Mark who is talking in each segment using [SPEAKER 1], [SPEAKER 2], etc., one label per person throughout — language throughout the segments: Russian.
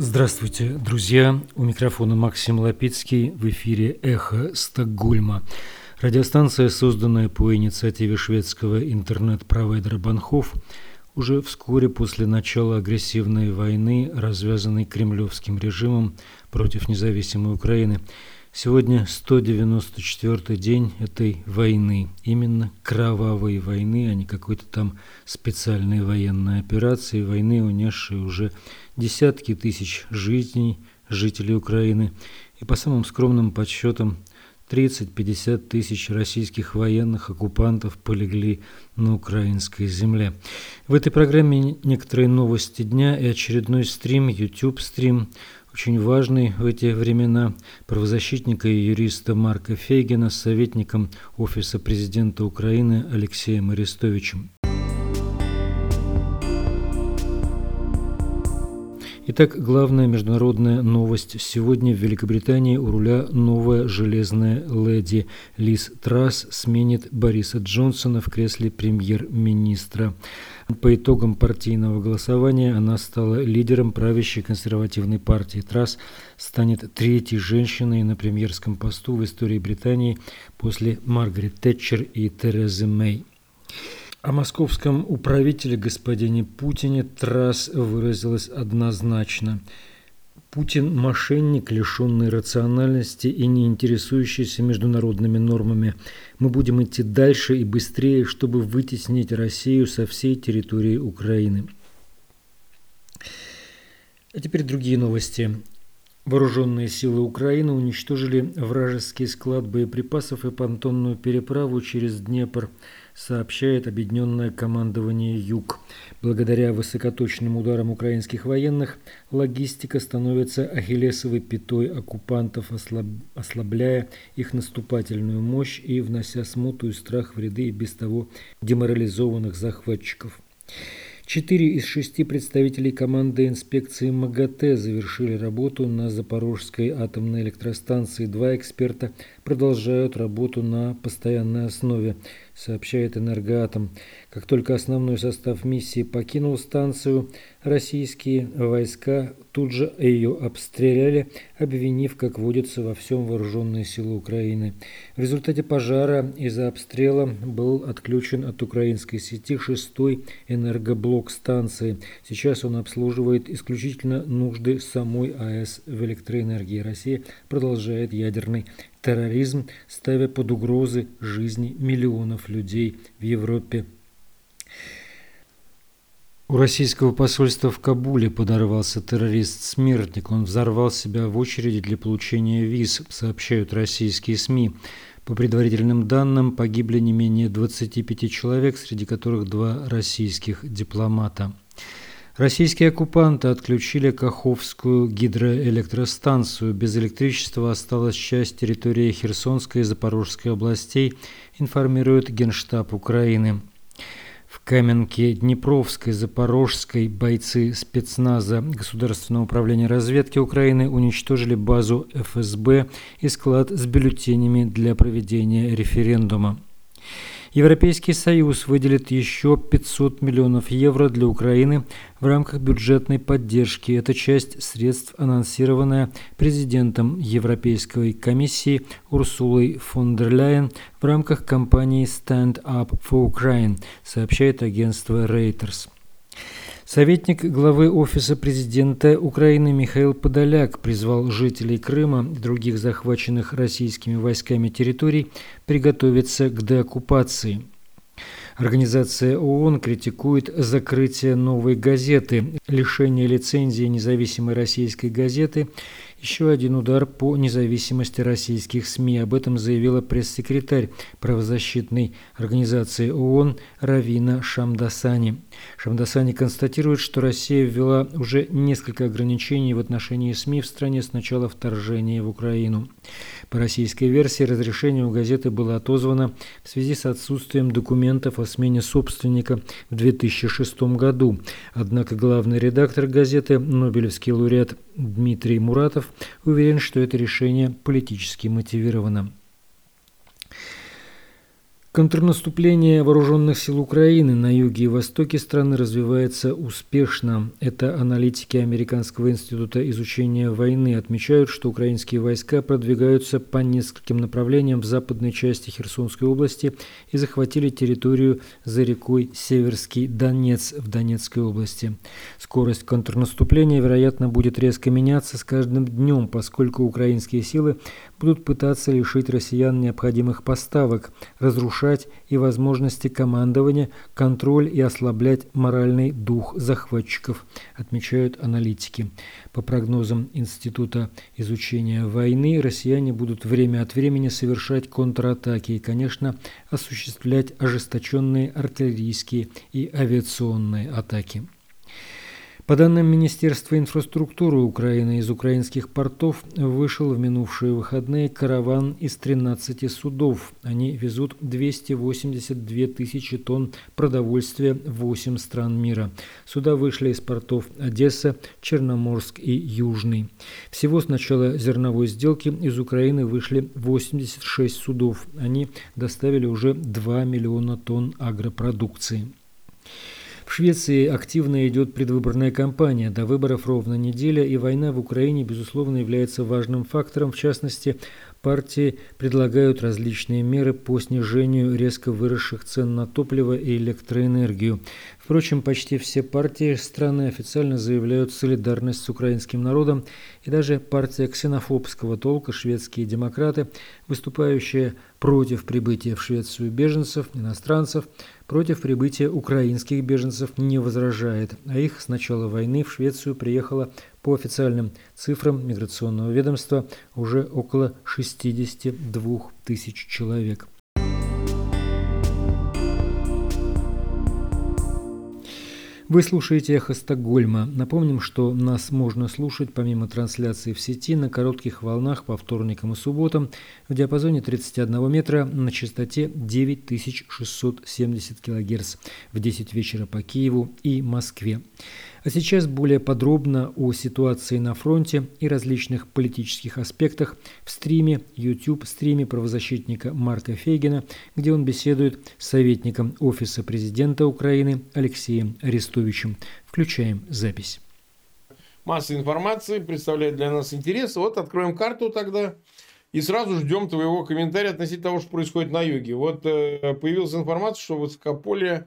[SPEAKER 1] Здравствуйте, друзья! У микрофона Максим Лапицкий в эфире «Эхо Стокгольма». Радиостанция, созданная по инициативе шведского интернет-провайдера Банхов, уже вскоре после начала агрессивной войны, развязанной кремлевским режимом против независимой Украины – Сегодня 194-й день этой войны, именно кровавой войны, а не какой-то там специальной военной операции, войны, унесшей уже десятки тысяч жизней жителей Украины и по самым скромным подсчетам 30-50 тысяч российских военных оккупантов полегли на украинской земле. В этой программе некоторые новости дня и очередной стрим, YouTube-стрим очень важный в эти времена правозащитника и юриста Марка Фейгина с советником Офиса президента Украины Алексеем Арестовичем. Итак, главная международная новость. Сегодня в Великобритании у руля новая железная леди. Лиз Трасс сменит Бориса Джонсона в кресле премьер-министра. По итогам партийного голосования она стала лидером правящей консервативной партии. Трасс станет третьей женщиной на премьерском посту в истории Британии после Маргарет Тэтчер и Терезы Мэй. О московском управителе господине Путине Трасс выразилась однозначно. Путин – мошенник, лишенный рациональности и не интересующийся международными нормами. Мы будем идти дальше и быстрее, чтобы вытеснить Россию со всей территории Украины. А теперь другие новости. Вооруженные силы Украины уничтожили вражеский склад боеприпасов и понтонную переправу через Днепр – сообщает объединенное командование «Юг». Благодаря высокоточным ударам украинских военных логистика становится ахиллесовой пятой оккупантов, ослаб... ослабляя их наступательную мощь и внося смуту и страх в ряды и без того деморализованных захватчиков. Четыре из шести представителей команды инспекции МАГАТЭ завершили работу на Запорожской атомной электростанции. Два эксперта продолжают работу на постоянной основе, сообщает «Энергоатом». Как только основной состав миссии покинул станцию, российские войска тут же ее обстреляли, обвинив, как водится, во всем вооруженные силы Украины. В результате пожара из-за обстрела был отключен от украинской сети шестой энергоблок станции. Сейчас он обслуживает исключительно нужды самой АЭС в электроэнергии. Россия продолжает ядерный терроризм, ставя под угрозы жизни миллионов людей в Европе. У российского посольства в Кабуле подорвался террорист-смертник. Он взорвал себя в очереди для получения виз, сообщают российские СМИ. По предварительным данным, погибли не менее 25 человек, среди которых два российских дипломата. Российские оккупанты отключили Каховскую гидроэлектростанцию. Без электричества осталась часть территории Херсонской и Запорожской областей, информирует Генштаб Украины. В Каменке Днепровской, Запорожской бойцы спецназа Государственного управления разведки Украины уничтожили базу ФСБ и склад с бюллетенями для проведения референдума. Европейский Союз выделит еще 500 миллионов евро для Украины в рамках бюджетной поддержки. Это часть средств, анонсированная президентом Европейской комиссии Урсулой фон дер Ляйен в рамках кампании Stand Up for Ukraine, сообщает агентство Reuters. Советник главы Офиса президента Украины Михаил Подоляк призвал жителей Крыма и других захваченных российскими войсками территорий приготовиться к деоккупации. Организация ООН критикует закрытие новой газеты, лишение лицензии независимой российской газеты – еще один удар по независимости российских СМИ. Об этом заявила пресс-секретарь правозащитной организации ООН Равина Шамдасани. Шамдасани констатирует, что Россия ввела уже несколько ограничений в отношении СМИ в стране с начала вторжения в Украину. По российской версии разрешение у газеты было отозвано в связи с отсутствием документов о смене собственника в 2006 году. Однако главный редактор газеты, Нобелевский лауреат Дмитрий Муратов, уверен, что это решение политически мотивировано. Контрнаступление вооруженных сил Украины на юге и востоке страны развивается успешно. Это аналитики Американского института изучения войны отмечают, что украинские войска продвигаются по нескольким направлениям в западной части Херсонской области и захватили территорию за рекой Северский Донец в Донецкой области. Скорость контрнаступления, вероятно, будет резко меняться с каждым днем, поскольку украинские силы будут пытаться лишить россиян необходимых поставок, разрушать и возможности командования, контроль и ослаблять моральный дух захватчиков, отмечают аналитики. По прогнозам Института изучения войны, россияне будут время от времени совершать контратаки и, конечно, осуществлять ожесточенные артиллерийские и авиационные атаки. По данным Министерства инфраструктуры Украины, из украинских портов вышел в минувшие выходные караван из 13 судов. Они везут 282 тысячи тонн продовольствия в 8 стран мира. Суда вышли из портов Одесса, Черноморск и Южный. Всего с начала зерновой сделки из Украины вышли 86 судов. Они доставили уже 2 миллиона тонн агропродукции. В Швеции активно идет предвыборная кампания. До выборов ровно неделя, и война в Украине, безусловно, является важным фактором. В частности, партии предлагают различные меры по снижению резко выросших цен на топливо и электроэнергию. Впрочем, почти все партии страны официально заявляют солидарность с украинским народом, и даже партия ксенофобского толка «Шведские демократы», выступающая против прибытия в Швецию беженцев, иностранцев, против прибытия украинских беженцев не возражает, а их с начала войны в Швецию приехало по официальным цифрам миграционного ведомства уже около 62 тысяч человек. Вы слушаете «Эхо Стокгольма». Напомним, что нас можно слушать помимо трансляции в сети на коротких волнах по вторникам и субботам в диапазоне 31 метра на частоте 9670 кГц в 10 вечера по Киеву и Москве. А сейчас более подробно о ситуации на фронте и различных политических аспектах в стриме, YouTube-стриме правозащитника Марка Фейгина, где он беседует с советником Офиса президента Украины Алексеем Арестовичем. Включаем запись.
[SPEAKER 2] Масса информации представляет для нас интерес. Вот откроем карту тогда. И сразу ждем твоего комментария относительно того, что происходит на юге. Вот э, появилась информация, что Высокополье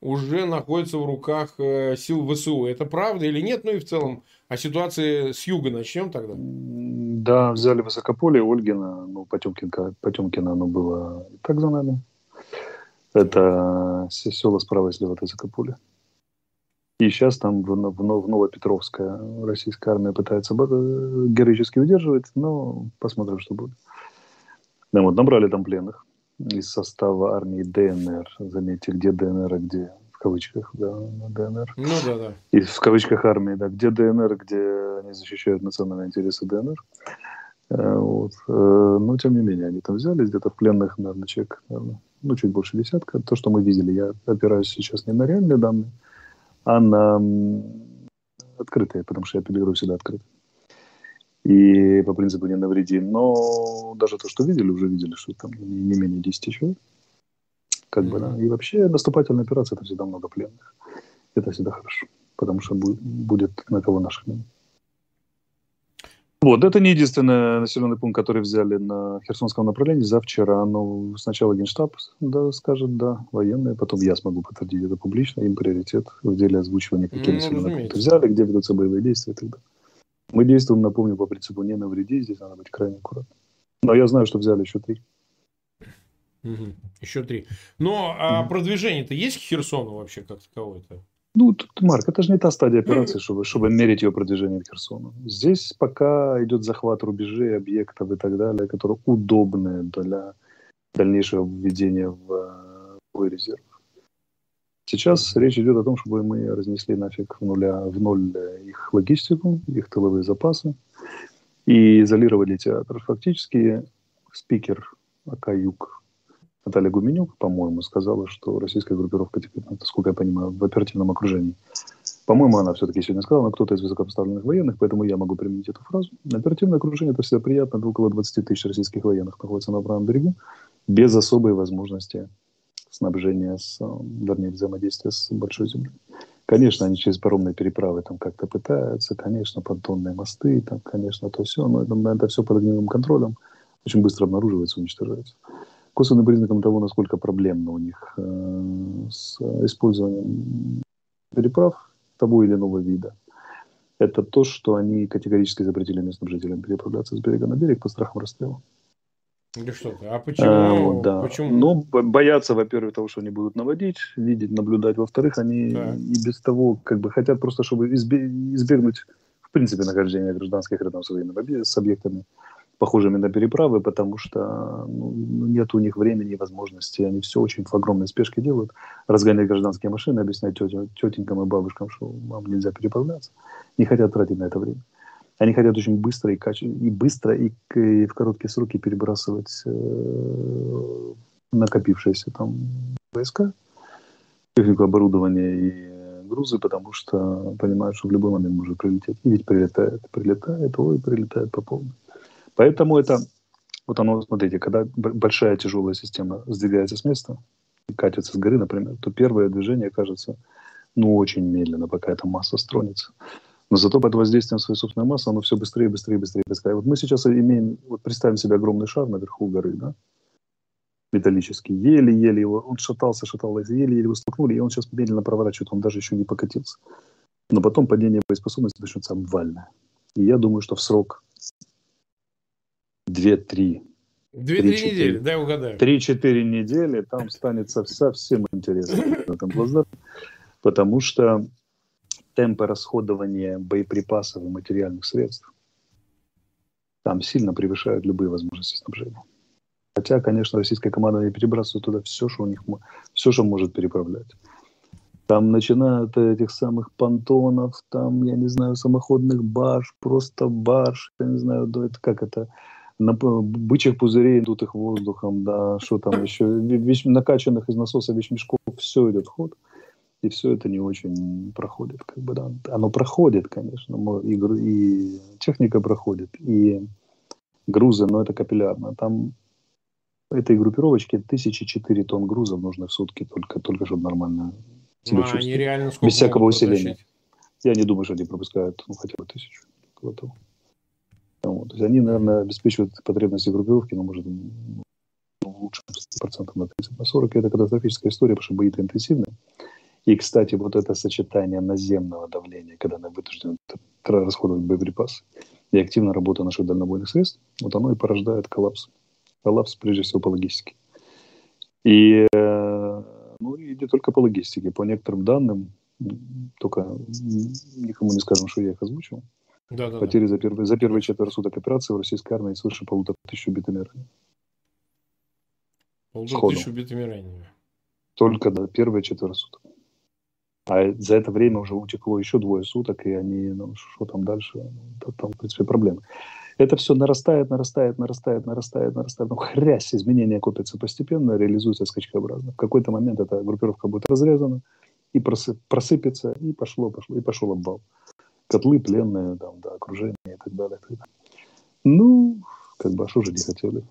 [SPEAKER 2] уже находится в руках э, сил ВСУ. Это правда или нет? Ну и в целом о ситуации с юга начнем тогда.
[SPEAKER 3] Да, взяли Высокополе, Ольгина, ну, Потемкинка, Потемкина оно было так за нами. Это села справа слева от Высокополя. И сейчас там в, в, в Новопетровская российская армия пытается героически удерживать, но посмотрим, что будет. Да, вот набрали там пленных из состава армии ДНР. Заметьте, где ДНР, а где в кавычках, да, ДНР.
[SPEAKER 2] Ну да, да.
[SPEAKER 3] И в кавычках армии, да, где ДНР, где они защищают национальные интересы ДНР. Э, вот. Э, но, тем не менее, они там взяли где-то в пленных, наверное, человек, наверное, ну, чуть больше десятка. То, что мы видели, я опираюсь сейчас не на реальные данные, а на открытые, потому что я апеллирую всегда открыто и по принципу не навреди. Но даже то, что видели, уже видели, что там не, не менее 10 человек. Как mm-hmm. бы, да. И вообще наступательная операция это всегда много пленных. Это всегда хорошо, потому что будет, будет на кого наших Вот, это не единственный населенный пункт, который взяли на Херсонском направлении за вчера. Но сначала Генштаб да, скажет, да, военные, потом я смогу подтвердить это публично, им приоритет в деле озвучивания, какие mm, населенные пункты взяли, где ведутся боевые действия и так далее. Мы действуем, напомню, по принципу не навреди, здесь надо быть крайне аккуратным. Но я знаю, что взяли еще три.
[SPEAKER 2] Угу. Еще три. Но а угу. продвижение-то есть к Херсону вообще как таковое-то?
[SPEAKER 3] Ну, тут, Марк, это же не та стадия операции, чтобы, чтобы мерить ее продвижение к Херсону. Здесь пока идет захват рубежей, объектов и так далее, которые удобны для дальнейшего введения в бой резерв. Сейчас речь идет о том, чтобы мы разнесли нафиг в, нуля, в ноль их логистику, их тыловые запасы и изолировали театр. Фактически спикер АК «Юг» Наталья Гуменюк, по-моему, сказала, что российская группировка теперь, насколько я понимаю, в оперативном окружении. По-моему, она все-таки сегодня сказала, но кто-то из высокопоставленных военных, поэтому я могу применить эту фразу. Оперативное окружение – это всегда приятно. Около 20 тысяч российских военных находится на правом берегу. без особой возможности снабжения, с, вернее, взаимодействия с Большой Землей. Конечно, они через паромные переправы там как-то пытаются, конечно, понтонные мосты, там, конечно, то все, но это, это все под огневым контролем очень быстро обнаруживается, уничтожается. Косвенным признаком того, насколько проблемно у них э, с использованием переправ того или иного вида, это то, что они категорически запретили местным жителям переправляться с берега на берег по страхам расстрела.
[SPEAKER 2] Да что ты, а почему? А,
[SPEAKER 3] да.
[SPEAKER 2] почему?
[SPEAKER 3] Ну, боятся, во-первых, того, что они будут наводить, видеть, наблюдать. Во-вторых, они да. и без того, как бы, хотят просто, чтобы избегнуть, в принципе, нахождения гражданских рядом с военными с объектами, похожими на переправы, потому что ну, нет у них времени и возможности. Они все очень в огромной спешке делают. Разгонять гражданские машины, объяснять тетя, тетенькам и бабушкам, что вам нельзя переправляться. Не хотят тратить на это время. Они хотят очень быстро и, каче... и быстро и, и в короткие сроки перебрасывать э, накопившиеся там войска, технику оборудования и грузы, потому что понимают, что в любой момент может прилететь. И ведь прилетает, прилетает, ой, прилетает по полной. Поэтому это, вот оно, смотрите, когда большая тяжелая система сдвигается с места и катится с горы, например, то первое движение кажется, ну, очень медленно, пока эта масса стронется. Но зато под воздействием своей собственной массы оно все быстрее, быстрее, быстрее, быстрее. Вот мы сейчас имеем, вот представим себе огромный шар наверху горы, да, металлический, еле-еле его, он шатался, шатался, еле-еле его столкнули, и он сейчас медленно проворачивает, он даже еще не покатился. Но потом падение боеспособности начнется обвальное. И я думаю, что в срок 2-3
[SPEAKER 2] Две-три недели, дай угадаю.
[SPEAKER 3] Три-четыре недели там станет совсем интересно на этом глазах, потому что темпы расходования боеприпасов и материальных средств там сильно превышают любые возможности снабжения. Хотя, конечно, российская команда не перебрасывает туда все, что у них, все, что может переправлять. Там начинают этих самых понтонов, там, я не знаю, самоходных барж, просто барж, я не знаю, это как это, на, бычьих пузырей идут их воздухом, да, что там еще, вещь, накачанных из насоса вещмешков, все идет в ход и все это не очень проходит. Как бы, да. Оно проходит, конечно, и, и техника проходит, и грузы, но это капиллярно. Там этой группировочке тысячи четыре тонн грузов нужно в сутки, только, только чтобы нормально
[SPEAKER 2] себя ну, чувствовать. реально
[SPEAKER 3] Без всякого усиления. Я не думаю, что они пропускают ну, хотя бы тысячу. Вот. То есть они, наверное, обеспечивают потребности группировки, но, может, ну, лучше процентов на 30, на 40. Это катастрофическая история, потому что бои интенсивные. И, кстати, вот это сочетание наземного давления, когда мы вынуждены расходовать боеприпасы, и активная работа наших дальнобойных средств, вот оно и порождает коллапс. Коллапс, прежде всего, по логистике. И, э, ну, и не только по логистике, по некоторым данным, только никому не скажем, что я их озвучил. Да, да, Потери да. За, первые, за первые четверо суток операции в российской армии свыше полутора тысяч убитыми ранеными.
[SPEAKER 2] Полутора тысяч убитыми ранеными.
[SPEAKER 3] Только, да, первые четверо суток. А за это время уже утекло еще двое суток, и они, ну, что там дальше, там, в принципе, проблемы. Это все нарастает, нарастает, нарастает, нарастает, нарастает. Ну, хрясь, изменения копятся постепенно, реализуются скачкообразно. В какой-то момент эта группировка будет разрезана, и просып, просыпется, и пошло, пошло, и пошел обвал. Котлы пленные, там, да, окружение и так далее. И так далее. Ну, как бы, а что же не хотели?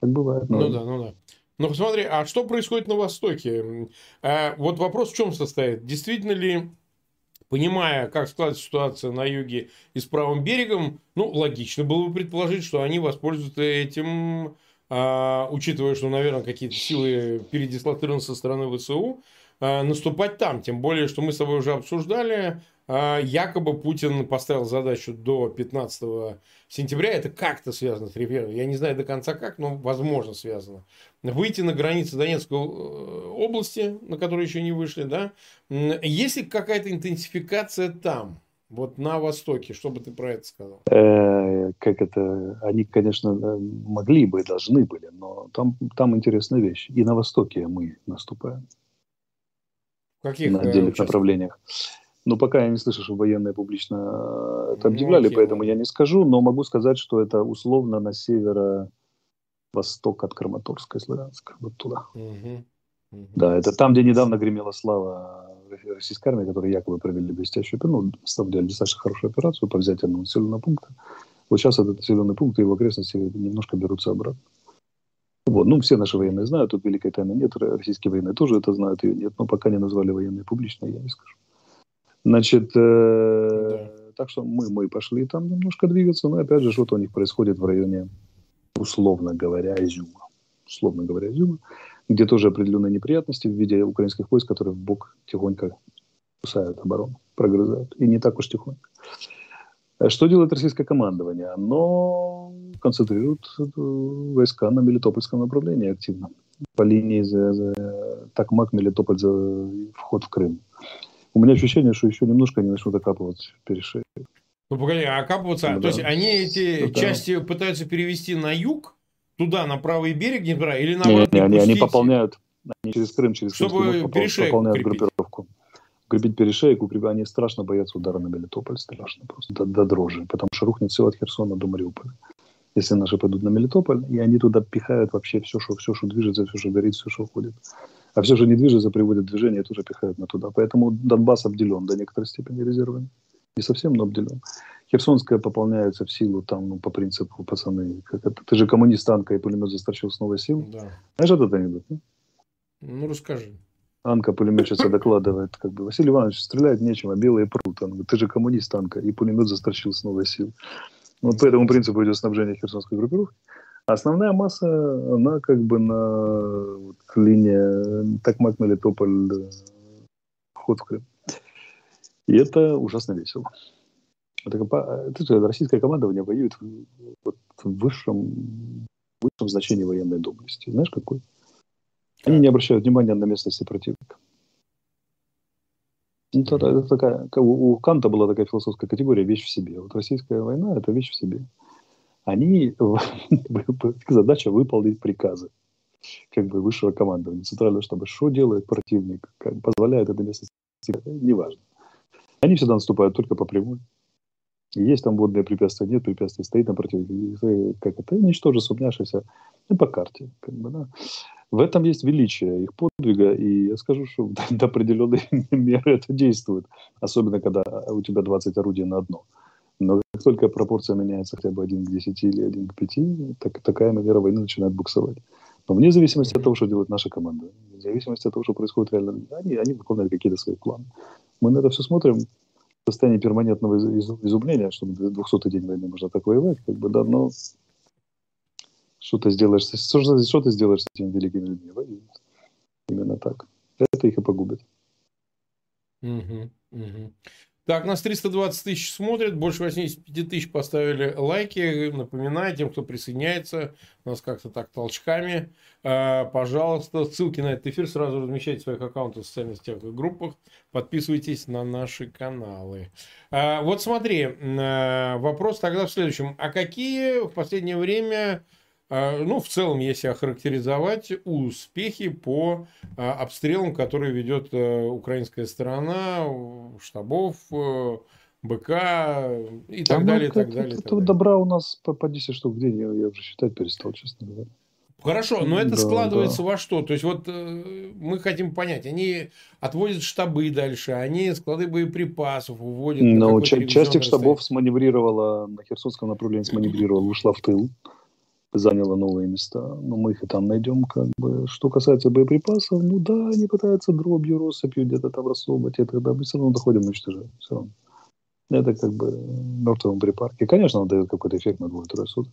[SPEAKER 3] Так бывает.
[SPEAKER 2] Но... Ну да, ну да. Но посмотри, а что происходит на Востоке? А вот вопрос в чем состоит? Действительно ли понимая, как складывается ситуация на юге и с правым берегом, ну, логично было бы предположить, что они воспользуются этим, а, учитывая, что, наверное, какие-то силы передислоцированы со стороны ВСУ, а, наступать там. Тем более, что мы с тобой уже обсуждали, якобы Путин поставил задачу до 15 сентября, это как-то связано с референдумом, я не знаю до конца как, но возможно связано, выйти на границы Донецкой э, области, на которые еще не вышли, да, есть ли какая-то интенсификация там? Вот на Востоке, что бы ты про это сказал?
[SPEAKER 3] Э, как это? Они, конечно, э, могли бы, должны были, но там, там интересная вещь. И на Востоке мы наступаем.
[SPEAKER 2] В каких
[SPEAKER 3] на отдельных направлениях. Но пока я не слышу, что военные публично э, это объявляли, ну, поэтому я не скажу, но могу сказать, что это условно на северо-восток от Краматорска и Славянска, вот туда. Угу. Угу. Да, это там, где недавно гремела слава российской армии, которые якобы провели блестящую, ну, на самом деле, достаточно хорошую операцию по взятию одного населенного пункта. Вот сейчас этот населенный пункт и его окрестности немножко берутся обратно. Вот. Ну, все наши военные знают, тут великой тайны нет, российские военные тоже это знают, ее нет, но пока не назвали военные публично, я не скажу. Значит, э, да. так что мы, мы пошли там немножко двигаться, но опять же, что-то у них происходит в районе, условно говоря, Изюма. Условно говоря, Изюма, где тоже определенные неприятности в виде украинских войск, которые в бок тихонько кусают оборону, прогрызают. И не так уж тихонько. А что делает российское командование? Оно концентрирует э, войска на Мелитопольском направлении активно. По линии за, за Такмак, Мелитополь, за вход в Крым. У меня ощущение, что еще немножко они начнут окапывать перешеек.
[SPEAKER 2] Ну, погоди, а окапываться? Ну, то да. есть они эти ну, части да. пытаются перевести на юг, туда, на правый берег Днепра, или наоборот?
[SPEAKER 3] Не, не, они, они пополняют они через Крым, через Чтобы Крымский пополняют укрепить. группировку укрепить перешейку, они страшно боятся удара на Мелитополь, страшно просто, до, до дрожи, потому что рухнет все от Херсона до Мариуполя. Если наши пойдут на Мелитополь, и они туда пихают вообще все, что, все, что движется, все, что горит, все, что уходит. А все, что не движется, приводит движение, тоже пихают на туда. Поэтому Донбасс обделен до некоторой степени резервами. Не совсем, но обделен. Херсонская пополняется в силу там, ну, по принципу, пацаны, как это, ты же коммунист танка и пулемет застрочил с новой силы. Да. Знаешь этот анекдот?
[SPEAKER 2] Ну, ну расскажи.
[SPEAKER 3] Анка пулеметчица докладывает, как бы, Василий Иванович, стрелять нечем, а белые прут. Он говорит, ты же коммунист танка, и пулемет застрочил с новой силы. Вот по этому принципу идет снабжение херсонской группировки. Основная масса, она как бы на вот, линии Такмак, Мелитополь, вход в Крым. И это ужасно весело. Это, это российское командование воюет вот, в высшем, высшем значении военной доблести. Знаешь, какой? Они не обращают внимания на местности противника. Ну, это, это такая, у, у Канта была такая философская категория «вещь в себе». Вот российская война – это вещь в себе. Они, задача выполнить приказы как бы высшего командования, центрального штаба. Что делает противник, как позволяет это место, неважно. Они всегда наступают только по прямой. Есть там водные препятствия, нет препятствий, стоит на противнике, как это, ничтоже сумняшися, и по карте. Как бы, да. В этом есть величие их подвига, и я скажу, что до определенной меры это действует, особенно когда у тебя 20 орудий на одно. Но как только пропорция меняется хотя бы 1 к 10 или 1 к 5, так, такая манера войны начинает буксовать. Но вне зависимости от того, что делает наша команда, вне зависимости от того, что происходит реально, они, они выполняют какие-то свои планы. Мы на это все смотрим в состоянии перманентного изумления, что 200-й день войны можно так воевать, как бы, да, но что ты сделаешь, что, что ты сделаешь с этими великими людьми? Воюют. Именно так. Это их и погубит.
[SPEAKER 2] Угу, угу. Так, нас 320 тысяч смотрят, больше 85 тысяч поставили лайки. Напоминаю тем, кто присоединяется, нас как-то так толчками. Э, пожалуйста, ссылки на этот эфир сразу размещайте в своих аккаунтах в социальных сетях и группах. Подписывайтесь на наши каналы. Э, вот смотри, э, вопрос тогда в следующем. А какие в последнее время а, ну, в целом, если охарактеризовать успехи по а, обстрелам, которые ведет э, украинская сторона, штабов, э, БК и так, так далее, и так далее.
[SPEAKER 3] Этого добра у нас по, по 10 штук в день, я, я уже считать перестал, честно говоря.
[SPEAKER 2] Хорошо, но это да, складывается да. во что? То есть вот э, мы хотим понять, они отводят штабы дальше, они склады боеприпасов уводят.
[SPEAKER 3] Ну, часть их штабов сманеврировала на Херсонском направлении, сманеврировала, ушла в тыл заняла новые места. Но мы их и там найдем. Как бы. Что касается боеприпасов, ну да, они пытаются дробью, россыпью где-то там рассовывать. И тогда мы все равно доходим уничтожать. Все равно. Это как бы мертвому припарке. Конечно, он дает какой-то эффект на двое-трое суток.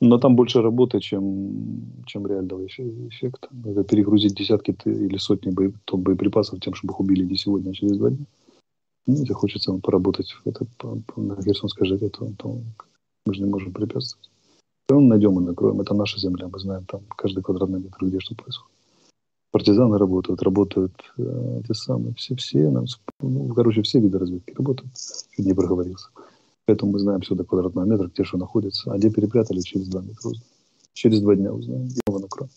[SPEAKER 3] Но там больше работы, чем, чем реального эффекта. Это перегрузить десятки или сотни боеприпасов тем, чтобы их убили не сегодня, а через два дня. Ну, если хочется поработать это, по, по, на Херсонской жаре, то, то мы же не можем препятствовать. Мы найдем и накроем. Это наша земля. Мы знаем там каждый квадратный метр, где что происходит. Партизаны работают, работают э, те самые, все, все, нам, ну, короче, все виды разведки работают. Чуть не проговорился. Поэтому мы знаем все до квадратного метра, где что находится. А где перепрятали, через два метра узнаем. Через два дня узнаем. Его накроем.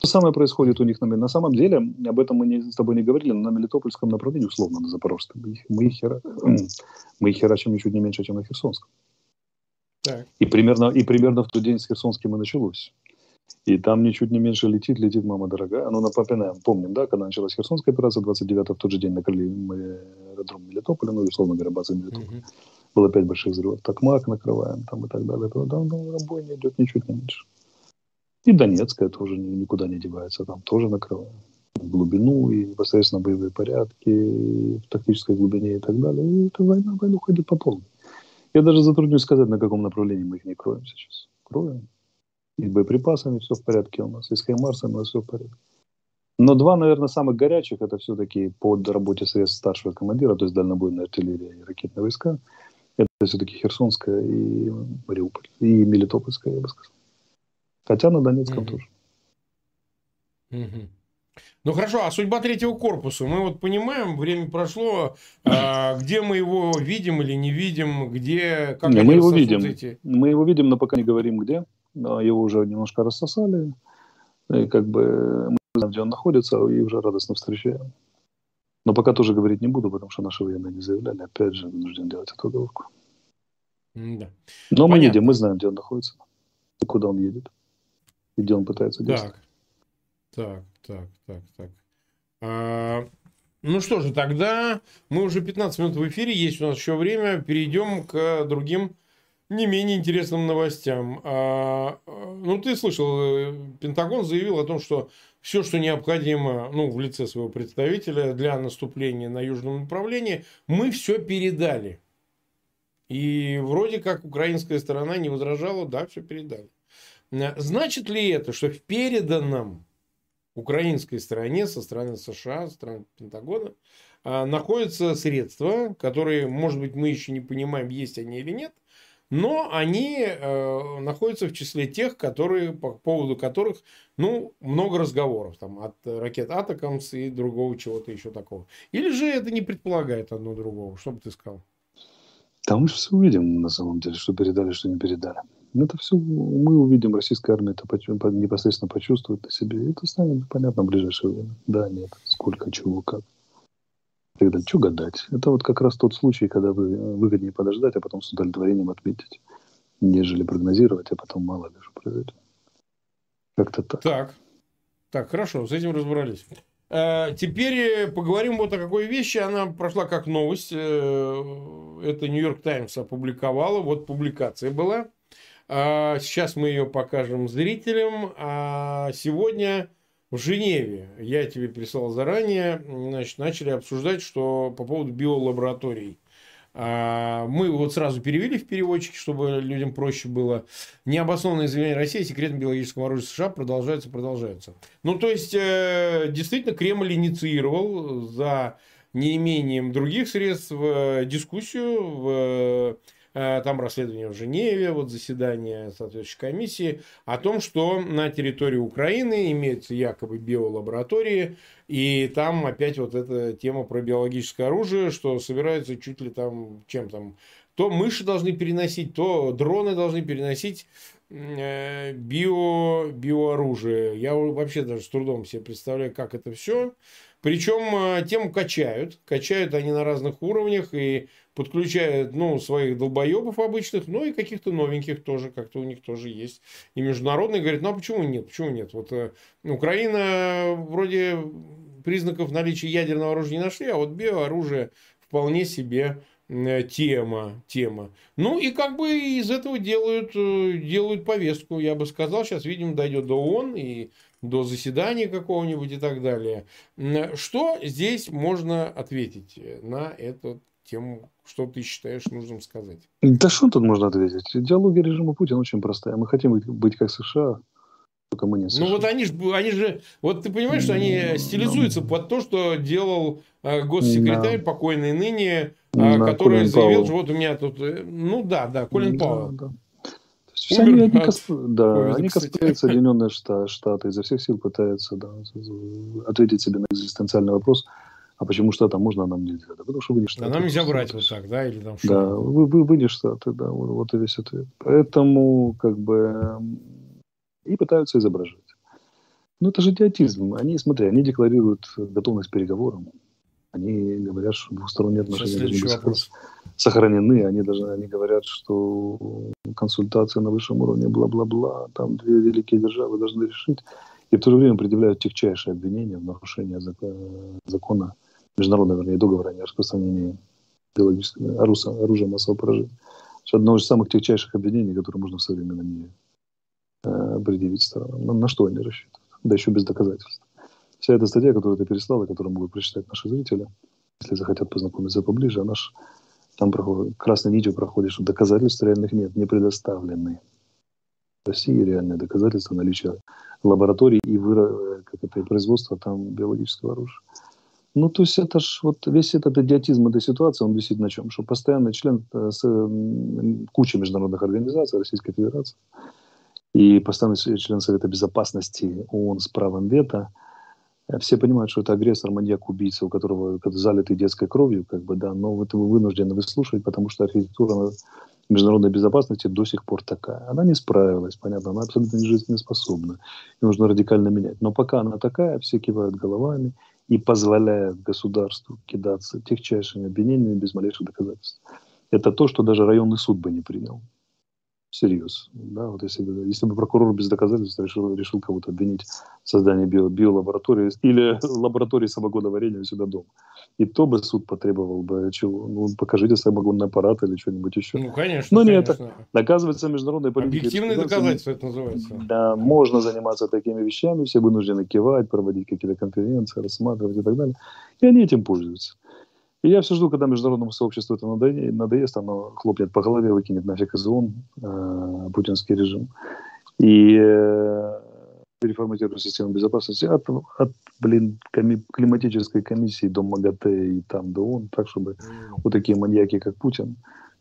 [SPEAKER 3] То самое происходит у них на, на самом деле, об этом мы не, с тобой не говорили, но на Мелитопольском направлении, условно, на Запорожском, мы их, хера, мы их херачим ничуть не меньше, чем на Херсонском. И примерно, и примерно в тот день с Херсонским и началось. И там ничуть не меньше летит, летит мама дорогая. Ну, напоминаем, помним, да, когда началась Херсонская операция, 29 в тот же день накрыли мы аэродром Мелитополя, ну, условно говоря, база Мелитополя. Uh-huh. Было пять больших взрывов. Такмак накрываем там и так далее. Там, там, там бойня идет ничуть не меньше. И Донецкая тоже никуда не девается, там тоже накрываем в глубину, и непосредственно боевые порядки, и в тактической глубине и так далее. И эта война, война ходит по полной. Я даже затруднюсь сказать, на каком направлении мы их не кроем сейчас. Кроем. И с боеприпасами все в порядке у нас, и с Хаймарсами у нас все в порядке. Но два, наверное, самых горячих, это все-таки под работе средств старшего командира, то есть дальнобойная артиллерия и ракетные войска. Это все-таки Херсонская и Мариуполь, и Мелитопольская, я бы сказал. Хотя на Донецком mm-hmm. тоже.
[SPEAKER 2] Mm-hmm. Ну хорошо, а судьба третьего корпуса? Мы вот понимаем, время прошло, а, где мы его видим или не видим, где,
[SPEAKER 3] как не, мы его видим. Эти... Мы его видим, но пока не говорим где. Его уже немножко рассосали. И как бы мы знаем, где он находится, и уже радостно встречаем. Но пока тоже говорить не буду, потому что наши военные не заявляли. Опять же, вынужден делать эту оговорку. Да. Но мы едем, мы знаем, где он находится, и куда он едет, и где он пытается действовать.
[SPEAKER 2] Так, так, так, так. А, ну что же, тогда мы уже 15 минут в эфире, есть у нас еще время. Перейдем к другим не менее интересным новостям. А, ну, ты слышал, э, Пентагон заявил о том, что все, что необходимо, ну, в лице своего представителя для наступления на южном направлении, мы все передали. И вроде как украинская сторона не возражала, да, все передали. Значит ли это, что в переданном украинской стороне, со стороны США, со стороны Пентагона, а, находятся средства, которые, может быть, мы еще не понимаем, есть они или нет, но они э, находятся в числе тех, которые, по поводу которых ну, много разговоров там, от ракет Атакамс и другого чего-то еще такого. Или же это не предполагает одно другого? Что бы ты сказал?
[SPEAKER 3] Там мы все увидим, на самом деле, что передали, что не передали. Это все мы увидим, российская армия это непосредственно почувствует на себе. Это станет понятно в ближайшее время. Да, нет, сколько, чего, как. Тогда что гадать? Это вот как раз тот случай, когда вы выгоднее подождать, а потом с удовлетворением отметить, нежели прогнозировать, а потом мало ли что произойдет.
[SPEAKER 2] Как-то так. Так, так, хорошо, с этим разобрались. Э, теперь поговорим вот о какой вещи. Она прошла как новость. Э, это Нью-Йорк Таймс опубликовала. Вот публикация была. А, сейчас мы ее покажем зрителям. А сегодня в Женеве, я тебе прислал заранее, значит, начали обсуждать, что по поводу биолабораторий. А, мы вот сразу перевели в переводчики, чтобы людям проще было. Необоснованные заявления России о секретном биологическом оружии США продолжаются, продолжаются. Ну, то есть, э, действительно, Кремль инициировал за неимением других средств э, дискуссию в там расследование в Женеве, вот заседание соответствующей комиссии, о том, что на территории Украины имеются якобы биолаборатории, и там опять вот эта тема про биологическое оружие, что собираются чуть ли там, чем там, то мыши должны переносить, то дроны должны переносить э, био, биооружие. Я вообще даже с трудом себе представляю, как это все. Причем э, тему качают. Качают они на разных уровнях и подключают ну, своих долбоебов обычных, но и каких-то новеньких тоже, как-то у них тоже есть. И международные говорят, ну а почему нет? Почему нет? Вот э, Украина вроде признаков наличия ядерного оружия не нашли, а вот биооружие вполне себе э, тема, тема. Ну и как бы из этого делают, делают повестку, я бы сказал. Сейчас, видимо, дойдет до ООН и до заседания какого-нибудь и так далее. Что здесь можно ответить на эту тему? Что ты считаешь нужным сказать?
[SPEAKER 3] Да что тут можно ответить? Идеология режима Путина очень простая. Мы хотим быть как США, только мы не США.
[SPEAKER 2] Ну вот они же, они же, вот ты понимаешь, что они стилизуются no. под то, что делал э, госсекретарь, no. покойный ныне, no. Э, который Колин заявил, Пауэлл. что вот у меня тут, э, ну да, да, Колин да, Пауэлл. Да.
[SPEAKER 3] Все они, они, косп... да, они косплеят Соединенные Штаты, изо всех сил пытаются да, ответить себе на экзистенциальный вопрос, а почему штатам можно, а нам нельзя? Да, потому что вы не штаты.
[SPEAKER 2] Да, нам нельзя брать вот так, да? Или там
[SPEAKER 3] да, вы, вы, вы не штаты, да, вот, вот и весь ответ. Поэтому, как бы, и пытаются изображать. Ну, это же идиотизм. Они, смотри, они декларируют готовность к переговорам. Они говорят, что двусторонние отношения должны быть сохранены. Они, даже, они говорят, что консультации на высшем уровне, бла-бла-бла, там две великие державы должны решить. И в то же время предъявляют тягчайшие обвинения в нарушении закона, международного, вернее, договора о нераспространении биологического оружия, массового поражения. Это одно из самых тягчайших обвинений, которые можно в современном мире э, предъявить сторонам. На, на что они рассчитывают? Да еще без доказательств. Вся эта статья, которую ты переслал, и которую могут прочитать наши зрители, если захотят познакомиться поближе, она ж, там проходит, красной нитью проходит, что доказательств реальных нет, не предоставлены. В России реальные доказательства наличия лабораторий и, выра... как это, и производства там биологического оружия. Ну, то есть это ж вот весь этот идиотизм этой ситуации, он висит на чем? Что постоянный член э, с кучей международных организаций Российской Федерации и постоянный член Совета Безопасности ООН с правом вето, э, все понимают, что это агрессор, маньяк, убийца, у которого залитый детской кровью, как бы, да, но это вы вынуждены выслушивать, потому что архитектура международной безопасности до сих пор такая. Она не справилась, понятно, она абсолютно не жизнеспособна. И нужно радикально менять. Но пока она такая, все кивают головами и позволяют государству кидаться техчайшими обвинениями без малейших доказательств. Это то, что даже районный суд бы не принял всерьез. Да, вот если, бы, если бы прокурор без доказательств решил, решил кого-то обвинить в создании био, биолаборатории или лаборатории самогоноварения у себя дома. И то бы суд потребовал бы чего? Ну, покажите самогонный аппарат или что-нибудь еще.
[SPEAKER 2] Ну, конечно.
[SPEAKER 3] Но
[SPEAKER 2] конечно.
[SPEAKER 3] нет, это доказывается международной политикой.
[SPEAKER 2] Объективные доказательства это называется.
[SPEAKER 3] Да, можно заниматься такими вещами, все вынуждены кивать, проводить какие-то конференции, рассматривать и так далее. И они этим пользуются. И я все жду, когда международному сообществу это надоест, надоест оно хлопнет по голове, выкинет нафиг из ООН э, путинский режим. И э, переформатирует систему безопасности от, от блин, коми, климатической комиссии до МАГАТЭ и там до ООН, так, чтобы вот такие маньяки, как Путин,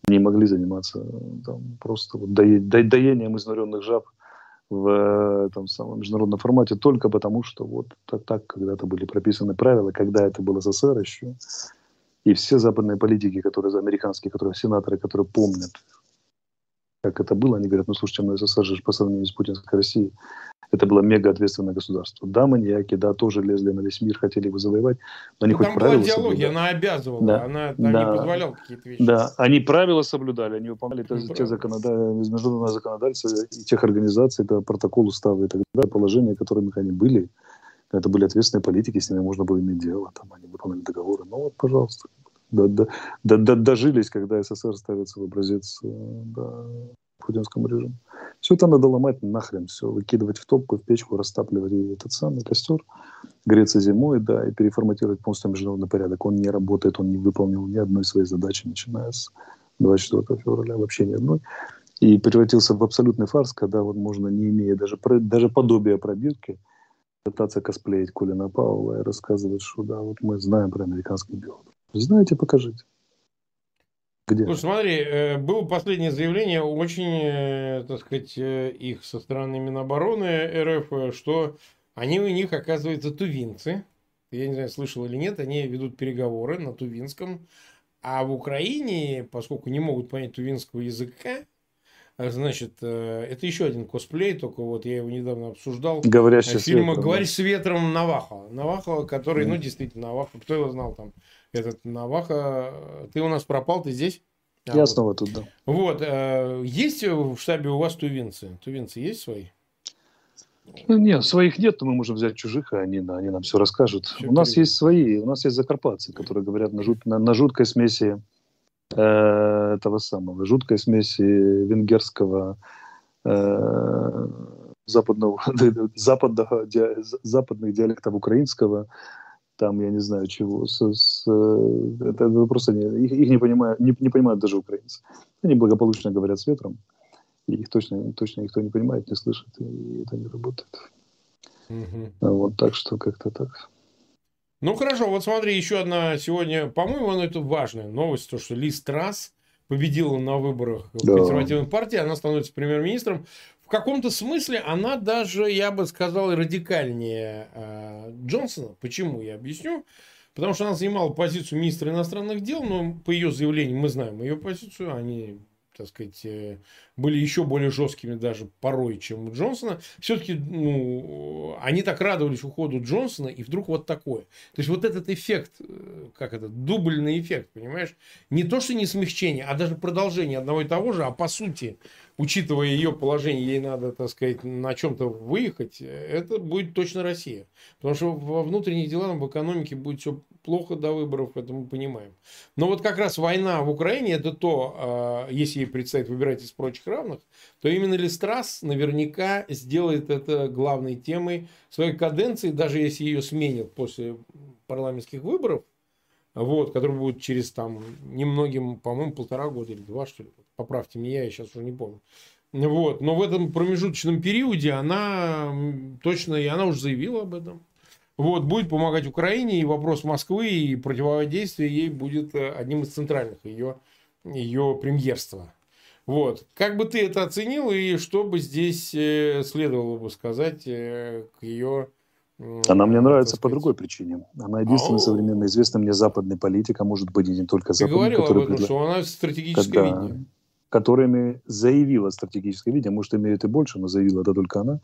[SPEAKER 3] не могли заниматься там, просто вот доe, до, доением изнуренных жаб в этом самом международном формате только потому, что вот так, так когда-то были прописаны правила, когда это был СССР еще, и все западные политики, которые американские, которые сенаторы, которые помнят, как это было, они говорят, ну слушайте, ну СССР же по сравнению с путинской Россией, это было мега ответственное государство. Да, маньяки, да, тоже лезли на весь мир, хотели его завоевать, но они ну, хоть
[SPEAKER 2] там
[SPEAKER 3] правила
[SPEAKER 2] была идеология, она обязывала, да, она,
[SPEAKER 3] да,
[SPEAKER 2] не позволяла какие-то вещи.
[SPEAKER 3] Да, они правила соблюдали, они выполняли ну, те международные законодательства и тех организаций, это протокол, уставы и так далее, положения, которыми они были, это были ответственные политики, с ними можно было иметь дело, там они выполняли договоры. Ну вот, пожалуйста, до, до, до, до, дожились, когда СССР ставится в образец э, да, путинскому режиму. Все это надо ломать нахрен, все, выкидывать в топку, в печку, растапливать этот самый костер, греться зимой, да, и переформатировать полностью международный порядок. Он не работает, он не выполнил ни одной своей задачи, начиная с 24 февраля, вообще ни одной. И превратился в абсолютный фарс, когда вот можно, не имея даже, даже подобия пробирки, пытаться косплеить Колина Пауэлла и рассказывать, что да, вот мы знаем про американский биологов. Знаете, покажите.
[SPEAKER 2] Где? Ну, смотри, э, было последнее заявление, очень, э, так сказать, э, их со стороны Минобороны РФ, что они у них, оказывается, тувинцы. Я не знаю, слышал или нет, они ведут переговоры на тувинском. А в Украине, поскольку не могут понять тувинского языка, Значит, это еще один косплей, только вот я его недавно обсуждал.
[SPEAKER 3] Говорящий
[SPEAKER 2] фильма «Говоришь с ветром» Наваха. Наваха, который, mm. ну, действительно, Наваха, кто его знал там, этот Наваха, ты у нас пропал, ты здесь?
[SPEAKER 3] А, Я вот. снова тут, да.
[SPEAKER 2] Вот, э, есть в штабе у вас тувинцы? Тувинцы есть свои?
[SPEAKER 3] Ну, нет, своих нет, но мы можем взять чужих, и они, они нам все расскажут. Все у нас есть свои, у нас есть закарпатцы, которые говорят на, жут, на, на жуткой смеси э, этого самого, жуткой смеси венгерского э, западного, западного, западных диалектов украинского, там, я не знаю чего, с, с, э, это, это просто не, их, их не, понимают, не, не понимают даже украинцы. Они благополучно говорят с ветром, и их точно, точно никто не понимает, не слышит, и это не работает. Угу. Вот так что как-то так.
[SPEAKER 2] Ну хорошо, вот смотри, еще одна сегодня, по-моему, это важная новость, то, что Лиз Трасс победила на выборах да. в консервативной партии, она становится премьер-министром каком-то смысле она даже, я бы сказал, радикальнее э, Джонсона. Почему? Я объясню. Потому что она занимала позицию министра иностранных дел, но по ее заявлениям мы знаем ее позицию. Они так сказать, э, были еще более жесткими даже порой, чем у Джонсона. Все-таки, ну, они так радовались уходу Джонсона, и вдруг вот такое. То есть, вот этот эффект, э, как это, дубльный эффект, понимаешь? Не то, что не смягчение, а даже продолжение одного и того же, а по сути учитывая ее положение, ей надо, так сказать, на чем-то выехать, это будет точно Россия. Потому что во внутренних делах, в экономике будет все плохо до выборов, это мы понимаем. Но вот как раз война в Украине, это то, а, если ей предстоит выбирать из прочих равных, то именно Листрас наверняка сделает это главной темой своей каденции, даже если ее сменят после парламентских выборов, вот, который будет через там немногим, по-моему, полтора года или два, что ли. Поправьте меня, я сейчас уже не помню. Вот. Но в этом промежуточном периоде она точно, и она уже заявила об этом. Вот, будет помогать Украине, и вопрос Москвы и противодействие ей будет э, одним из центральных ее, ее премьерства. Вот. Как бы ты это оценил, и что бы здесь э, следовало бы сказать э, к ее
[SPEAKER 3] она мне нравится по другой причине. Она единственный современный известный мне западный политик, а может быть и не только западный.
[SPEAKER 2] Ты говорил об этом, предла... что она стратегическое Когда... видение.
[SPEAKER 3] Которыми заявила стратегическое видение, может имеет и больше, но заявила это только она.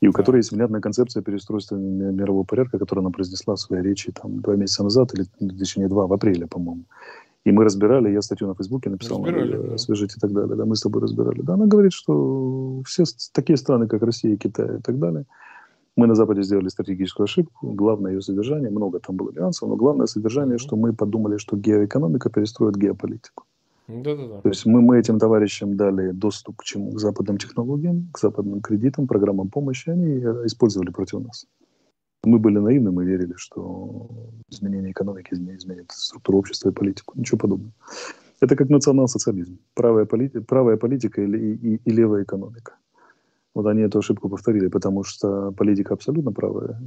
[SPEAKER 3] И у да. которой есть внятная концепция переустройства мирового порядка, которую она произнесла в своей речи там, два месяца назад, или точнее два, в апреле, по-моему. И мы разбирали, я статью на Фейсбуке написал, разбирали, надо, да. свяжите и так далее. Да, мы с тобой разбирали. Да, она говорит, что все такие страны, как Россия, Китай и так далее, мы на Западе сделали стратегическую ошибку. Главное ее содержание, много там было нюансов, но главное содержание, mm-hmm. что мы подумали, что геоэкономика перестроит геополитику.
[SPEAKER 2] Да-да-да.
[SPEAKER 3] То есть мы, мы этим товарищам дали доступ к чему? К западным технологиям, к западным кредитам, программам помощи. Они использовали против нас. Мы были наивны, мы верили, что изменение экономики изменит структуру общества и политику. Ничего подобного. Это как национал-социализм. Правая, полити- правая политика и, и, и левая экономика. Вот они эту ошибку повторили, потому что политика абсолютно правая,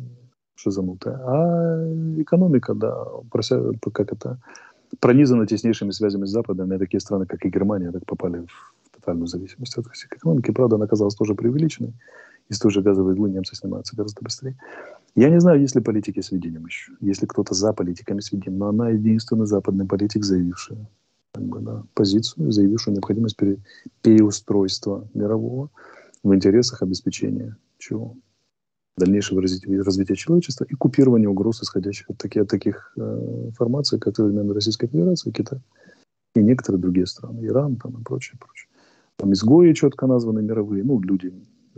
[SPEAKER 3] шизанутая, а экономика, да, прося, как это, пронизана теснейшими связями с Западом, и такие страны, как и Германия, так попали в тотальную зависимость от российской экономики. Правда, она оказалась тоже преувеличенной. Из той же газовой иглы немцы снимаются гораздо быстрее. Я не знаю, есть ли политики с видением еще, если кто-то за политиками с видением, но она единственный западный политик, заявивший как бы, да, позицию, заявившую необходимость пере, переустройства мирового в интересах обеспечения чего? дальнейшего развития, развития человечества и купирования угроз, исходящих от, таких, от таких э, формаций, как современная Российская Федерация, Китай и некоторые другие страны, Иран там, и прочее, прочее. Там изгои четко названы мировые, ну, люди,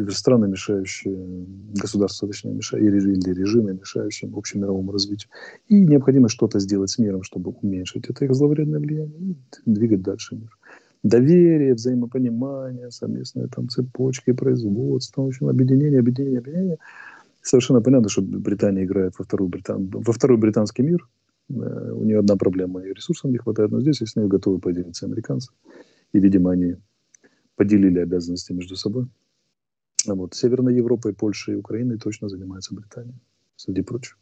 [SPEAKER 3] страны, мешающие, государства, точнее, мешающие, или режимы, мешающие общемировому развитию. И необходимо что-то сделать с миром, чтобы уменьшить это их зловредное влияние и двигать дальше мир доверие, взаимопонимание, совместные там цепочки производства, в общем, объединение, объединение, объединение. Совершенно понятно, что Британия играет во, вторую британ... во второй британский мир. Э, у нее одна проблема, и ресурсов не хватает, но здесь с ней готовы поделиться американцы. И, видимо, они поделили обязанности между собой. А вот Северной Европой, Польшей и Украиной точно занимается Британия, среди прочего.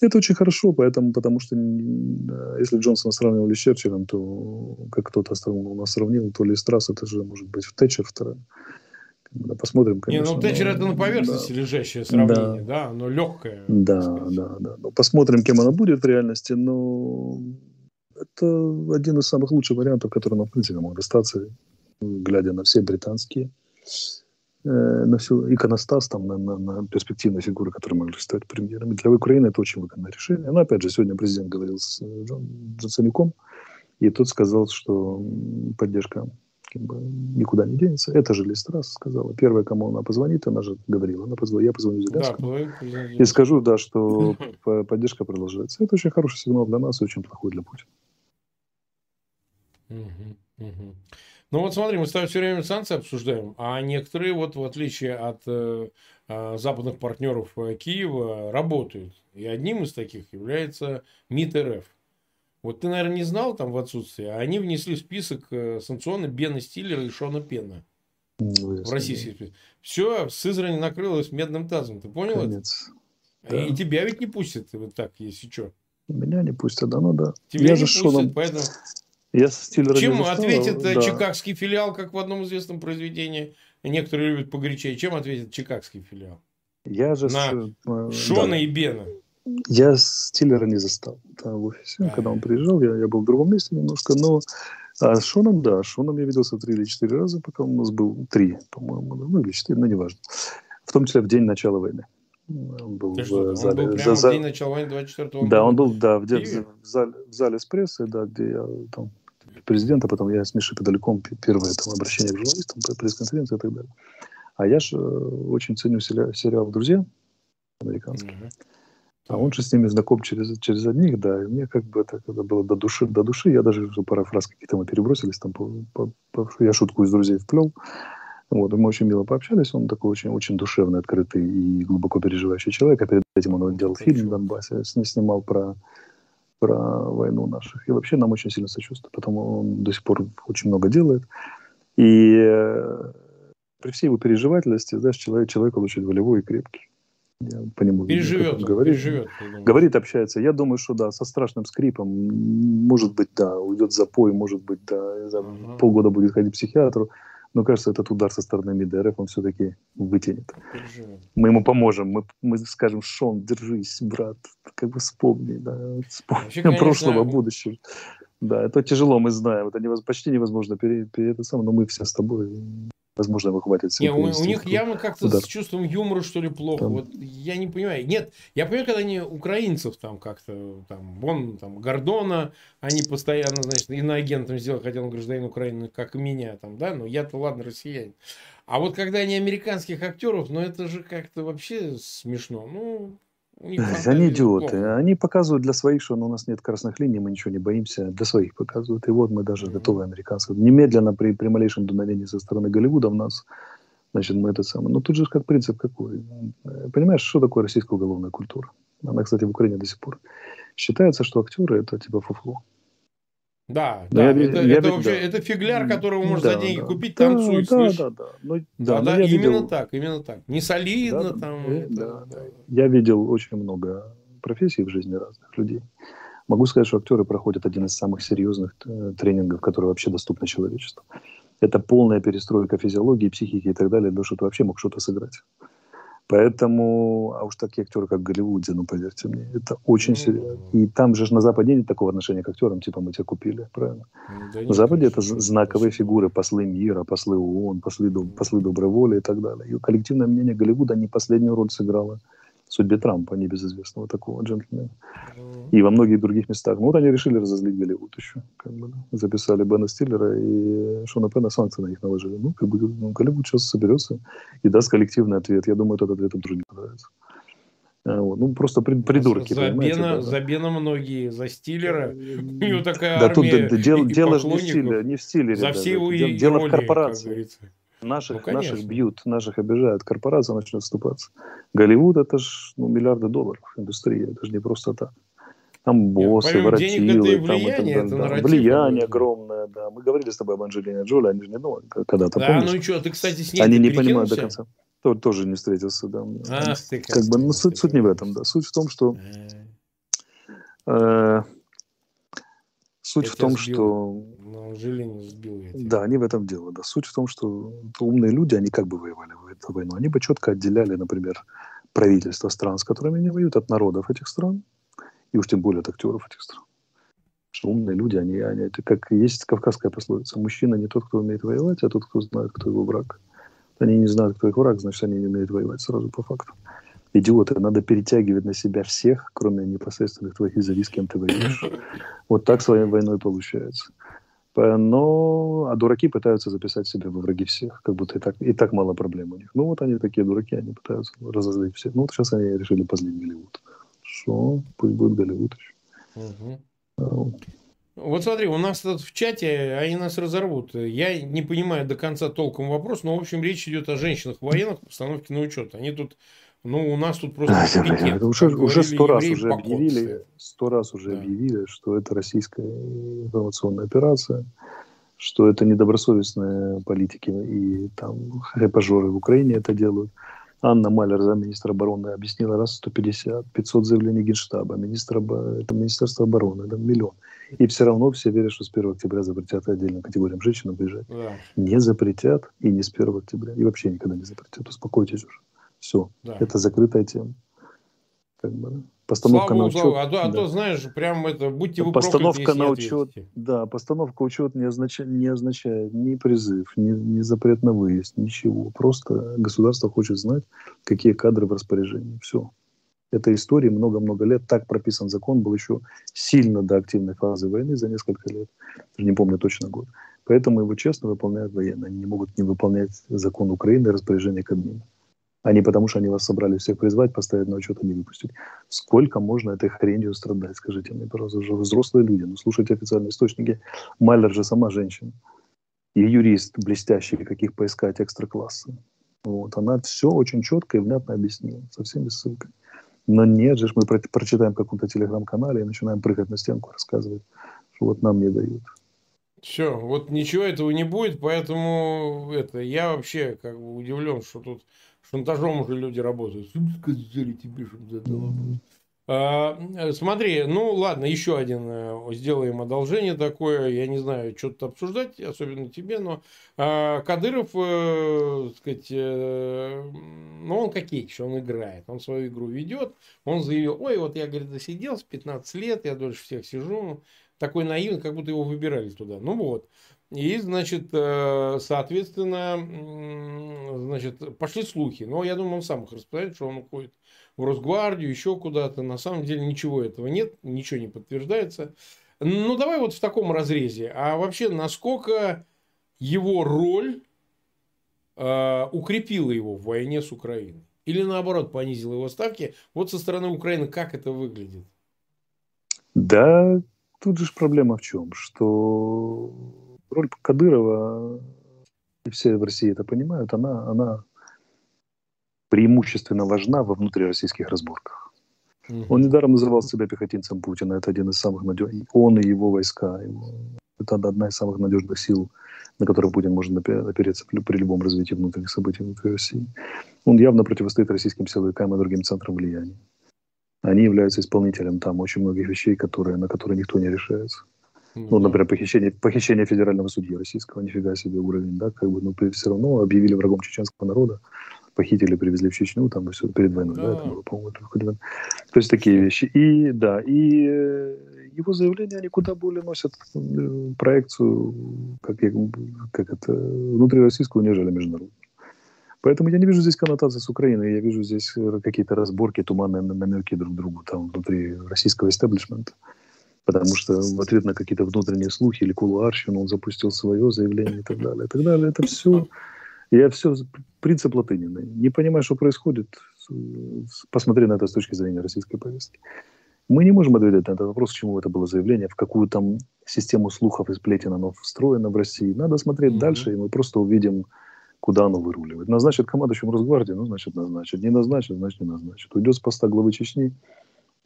[SPEAKER 3] Это очень хорошо, поэтому, потому что если Джонсона сравнивали с Черчиллем, то, как кто-то у нас сравнил, то ли Страс, это же может быть Тэтчер вторая. Да, посмотрим, конечно.
[SPEAKER 2] Не, ну Тэтчер но, это на поверхности да. лежащее сравнение, да, да оно легкое.
[SPEAKER 3] Да, да, да. Но посмотрим, кем она будет в реальности, но это один из самых лучших вариантов, который нам, в принципе, мог достаться, глядя на все британские Э, на всю иконостас, там, на, на, на перспективные фигуры, которые могли стать премьерами. Для Украины это очень выгодное решение. Но, опять же, сегодня президент говорил с э, Джон, Джонсоняком, и тот сказал, что поддержка как бы, никуда не денется. Это же Листрас сказала. Первая, кому она позвонит, она же говорила, она позвонит, я позвоню Зеленскому да, и скажу, да, что поддержка продолжается. Это очень хороший сигнал для нас и очень плохой для Путина.
[SPEAKER 2] Ну вот смотри, мы с тобой все время санкции обсуждаем, а некоторые, вот в отличие от э, э, западных партнеров э, Киева, работают. И одним из таких является МИД РФ. Вот ты, наверное, не знал там в отсутствии, а они внесли в список э, санкционный Бена Стиллера и Шона Пена. Ну, в российский список. Все, Сызрань накрылась медным тазом. Ты понял
[SPEAKER 3] Конец.
[SPEAKER 2] это? Да. И тебя ведь не пустят вот так, если что.
[SPEAKER 3] Меня не пустят, да, ну да.
[SPEAKER 2] Тебя Я не пустят, Шоном... поэтому...
[SPEAKER 3] Я стиль
[SPEAKER 2] Чем ответит э, да. чикагский филиал, как в одном известном произведении? Некоторые любят погорячее. Чем ответит чикагский филиал?
[SPEAKER 3] Я же
[SPEAKER 2] На с... Э, Шона да. и Бена.
[SPEAKER 3] Я Стиллера не застал да, в офисе. А. Когда он приезжал, я, я был в другом месте немножко, но а с Шоном, да, с Шоном я виделся три или четыре раза, пока он у нас был три, по-моему, ну или четыре, но неважно. В том числе в день начала войны.
[SPEAKER 2] Он был Ты в что, зале. Он был прямо за, в день начала войны 24 года?
[SPEAKER 3] Да, он был, да, в, в, в, зале, в зале с прессой, да, где я там президента, потом я с Мишей Подаляком первое там, обращение к журналистам, пресс-конференция и так далее. А я же э, очень ценю сериал, «Друзья» американский. Mm-hmm. А он же с ними знаком через, через одних, да, и мне как бы это когда было до души, до души, я даже пару фраз какие-то мы перебросились, там, по, по, по, я шутку из друзей вплел, вот, мы очень мило пообщались, он такой очень, очень душевный, открытый и глубоко переживающий человек, а перед этим он делал фильм в Донбассе, снимал про, про войну наших, и вообще нам очень сильно сочувствует, потому он до сих пор очень много делает, и э, при всей его переживательности, знаешь, человек, человек он очень волевой и крепкий. Я по нему
[SPEAKER 2] переживет,
[SPEAKER 3] видно, говорит,
[SPEAKER 2] переживет.
[SPEAKER 3] Говорит, общается. Я думаю, что да, со страшным скрипом. Может быть, да, уйдет запой, может быть, да, за ага. полгода будет ходить к психиатру. Но кажется, этот удар со стороны МИДРФ он все-таки вытянет. Переживет. Мы ему поможем. Мы, мы скажем, Шон, держись, брат. Как бы вспомни, да, вспомни Вообще, конечно, прошлого, будущего. Да, это тяжело, мы знаем. Это невоз... почти невозможно пере... пере... это самое, но мы все с тобой возможно, его хватит.
[SPEAKER 2] Не, у, у них явно как-то с чувством юмора, что ли, плохо. Там. Вот я не понимаю. Нет, я понимаю, когда они украинцев там как-то, там, вон, там, Гордона, они постоянно, значит, иноагентом сделал, хотя он гражданин Украины, как и меня, там, да, но я-то, ладно, россиянин. А вот когда они американских актеров, ну, это же как-то вообще смешно. Ну,
[SPEAKER 3] они идиоты. Они показывают для своих, что ну, у нас нет красных линий, мы ничего не боимся. Для своих показывают. И вот мы даже mm-hmm. готовы американцев. Немедленно при, при малейшем дуновении со стороны Голливуда у нас, значит, мы это самое. Но тут же как принцип какой. Понимаешь, что такое российская уголовная культура? Она, кстати, в Украине до сих пор. Считается, что актеры это типа фуфло.
[SPEAKER 2] Да, да, я, это, я, это вообще да. это фигляр, которого можно да, за деньги да, купить, да, танцуй, да, слышь. Да, да,
[SPEAKER 3] ну,
[SPEAKER 2] да, да, да именно видел... так, именно так. Не солидно да, там.
[SPEAKER 3] Да, да, да. Я видел очень много профессий в жизни разных людей. Могу сказать, что актеры проходят один из самых серьезных э, тренингов, которые вообще доступны человечеству. Это полная перестройка физиологии, психики и так далее, для того, чтобы ты вообще мог что-то сыграть. Поэтому, а уж такие актеры, как в Голливуде, ну, поверьте мне, это очень mm-hmm. серьезно. И там же на Западе нет такого отношения к актерам, типа мы тебя купили, правильно? Да на Западе это знаковые фигуры, послы мира, послы ООН, послы, послы доброй воли и так далее. И коллективное мнение Голливуда не последнюю роль сыграло судьбе Трампа, небезызвестного такого джентльмена. Mm-hmm. И во многих других местах. Ну, вот они решили разозлить Голливуд еще. Как бы, да. Записали Бена Стиллера и Шона Пена санкции на них наложили. Ну, как бы, ну, Голливуд сейчас соберется и даст коллективный ответ. Я думаю, этот ответ им тоже не понравится. А, вот. Ну, просто при, придурки,
[SPEAKER 2] за Бена,
[SPEAKER 3] да,
[SPEAKER 2] за Бена многие, за Стиллера. У него такая
[SPEAKER 3] да, армия тут, да, дело, дело же не в стиле, не в стиле.
[SPEAKER 2] За все его
[SPEAKER 3] Дело в корпорации. Наших, ну, наших бьют, наших обижают, корпорация начнет вступаться. Голливуд это ж ну, миллиарды долларов индустрия, это же не просто так. Там боссы, воротилы, там влияние, это да, влияние огромное, да. Мы говорили с тобой об Анджелине Джоли, они же не думали, когда-то
[SPEAKER 2] Да, помнишь? ну и что, ты, кстати, с ней
[SPEAKER 3] Они не понимают до конца. Тоже, тоже не встретился, да. Ах, ты как, как бы, ну, суть, суть не в этом, да. Суть в том, что э, э Суть в том, что...
[SPEAKER 2] Но Жилин сбил я
[SPEAKER 3] Да, они в этом дело. Да. Суть в том, что умные люди, они как бы воевали в эту войну. Они бы четко отделяли, например, правительства стран, с которыми они воюют, от народов этих стран, и уж тем более от актеров этих стран. Что умные люди, они, они это как есть кавказская пословица. Мужчина не тот, кто умеет воевать, а тот, кто знает, кто его враг. Они не знают, кто их враг, значит, они не умеют воевать сразу по факту идиоты, надо перетягивать на себя всех, кроме непосредственных твоих визави, с кем ты воюешь. Вот так своей войной получается. Но, а дураки пытаются записать себя во враги всех, как будто и так, и так мало проблем у них. Ну, вот они такие дураки, они пытаются разозлить всех. Ну, вот сейчас они решили позлить Голливуд. Что? Пусть будет Голливуд еще.
[SPEAKER 2] Угу. Вот смотри, у нас тут в чате, они нас разорвут. Я не понимаю до конца толком вопрос, но, в общем, речь идет о женщинах военных в постановке на учет. Они тут ну, у нас тут просто
[SPEAKER 3] а, пикет, уже, уже сто раз уже объявили, сто раз уже да. объявили, что это российская информационная операция, что это недобросовестные политики и там репажеры в Украине это делают. Анна Малер, замминистра обороны, объяснила раз 150, 500 заявлений Генштаба, министра, это Министерство обороны, это миллион. И все равно все верят, что с 1 октября запретят отдельным категориям женщин выезжать. Да. Не запретят и не с 1 октября. И вообще никогда не запретят. Успокойтесь уже. Все, да. это закрытая тема. Как бы,
[SPEAKER 2] Постановка слава на учет. Слава. А, то, а то, знаешь, прям это, будьте вы
[SPEAKER 3] Постановка прокляты, на учет, да, постановка учет не означает, не означает ни призыв, ни, ни запрет на выезд, ничего. Просто государство хочет знать, какие кадры в распоряжении. Все. Это история много-много лет. Так прописан закон был еще сильно до активной фазы войны за несколько лет. Не помню точно год. Поэтому его честно выполняют военные. Они не могут не выполнять закон Украины и распоряжение Кабмина. А не потому, что они вас собрали всех призвать, поставить на учет и не выпустить. Сколько можно этой хренью страдать? Скажите мне, пожалуйста, уже взрослые люди. Ну, слушайте официальные источники. Майлер же сама женщина. И юрист блестящий, каких поискать экстра-класса. Вот. Она все очень четко и внятно объяснила, со всеми ссылками. Но нет же, мы про прочитаем в каком-то телеграм-канале и начинаем прыгать на стенку, рассказывать, что вот нам не дают.
[SPEAKER 2] Все, вот ничего этого не будет, поэтому это я вообще как бы удивлен, что тут шантажом уже люди работают. Сказали тебе, чтобы задал вопрос. А, смотри, ну ладно, еще один э, сделаем одолжение такое. Я не знаю, что-то обсуждать, особенно тебе, но а, Кадыров, э, сказать, э, ну он кокетич, он играет, он свою игру ведет. Он заявил, ой, вот я, говорит, досиделся 15 лет, я дольше всех сижу. Такой наивный, как будто его выбирали туда. Ну вот. И, значит, э, соответственно, значит, пошли слухи. Но я думаю, он сам их распространяет, что он уходит в Росгвардию, еще куда-то. На самом деле ничего этого нет, ничего не подтверждается. Ну, давай вот в таком разрезе. А вообще, насколько его роль э, укрепила его в войне с Украиной? Или наоборот, понизила его ставки? Вот со стороны Украины как это выглядит?
[SPEAKER 3] Да, тут же проблема в чем? Что роль Кадырова, все в России это понимают, она, она преимущественно важна во внутрироссийских разборках. Угу. Он недаром называл себя пехотинцем Путина. Это один из самых надежных. Он и его войска. Его, это одна из самых надежных сил, на которые Путин может опереться при любом развитии внутренних событий внутри России. Он явно противостоит российским силовикам и другим центрам влияния. Они являются исполнителем там очень многих вещей, которые, на которые никто не решается. Ну, например, похищение, похищение федерального судьи российского, нифига себе уровень, да, как бы, ну, все равно объявили врагом чеченского народа, похитили, привезли в Чечню, там, все перед войной, да, да. это было, по-моему, То есть такие вещи. И, да, и э, его заявления, они куда более носят проекцию, как, я, как это, внутрироссийскую, нежели международную. Поэтому я не вижу здесь коннотации с Украиной, я вижу здесь э, какие-то разборки, туманные намеки друг другу там внутри российского истеблишмента потому что в ответ на какие-то внутренние слухи или кулуарщину он запустил свое заявление и так далее, и так далее. Это все, я все, принцип латынины. Не понимаю, что происходит, посмотри на это с точки зрения российской повестки. Мы не можем ответить на этот вопрос, чему это было заявление, в какую там систему слухов и сплетен оно встроено в России. Надо смотреть mm-hmm. дальше, и мы просто увидим, куда оно выруливает. Назначит командующим Росгвардии, ну, значит, назначит. Не назначит, значит, не назначит. Уйдет с поста главы Чечни,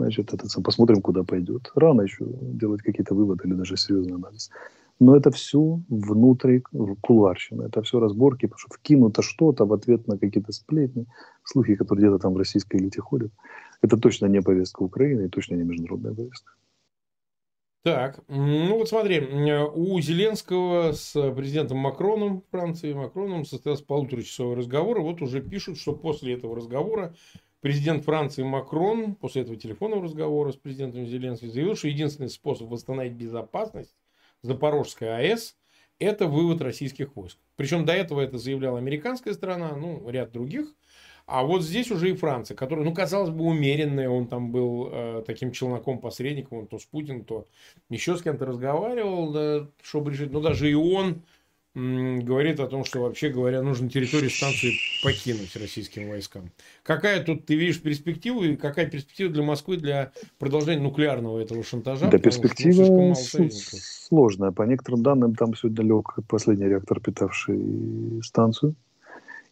[SPEAKER 3] значит, это, посмотрим, куда пойдет. Рано еще делать какие-то выводы или даже серьезный анализ. Но это все внутри кулуарщина, это все разборки, потому что вкинуто что-то в ответ на какие-то сплетни, слухи, которые где-то там в российской элите ходят. Это точно не повестка Украины и точно не международная повестка.
[SPEAKER 2] Так, ну вот смотри, у Зеленского с президентом Макроном Франции, Макроном состоялся полуторачасовой разговор, и вот уже пишут, что после этого разговора Президент Франции Макрон после этого телефонного разговора с президентом Зеленским заявил, что единственный способ восстановить безопасность Запорожской АЭС – это вывод российских войск. Причем до этого это заявляла американская страна, ну, ряд других. А вот здесь уже и Франция, которая, ну, казалось бы, умеренная. Он там был э, таким челноком-посредником, он то с Путиным, то еще с кем-то разговаривал, да, чтобы решить. Но даже и он говорит о том, что вообще говоря, нужно территорию станции покинуть российским войскам. Какая тут ты видишь перспективу и какая перспектива для Москвы для продолжения нуклеарного этого шантажа?
[SPEAKER 3] Да, перспектива ну, сложная. По некоторым данным, там сегодня лег последний реактор, питавший станцию.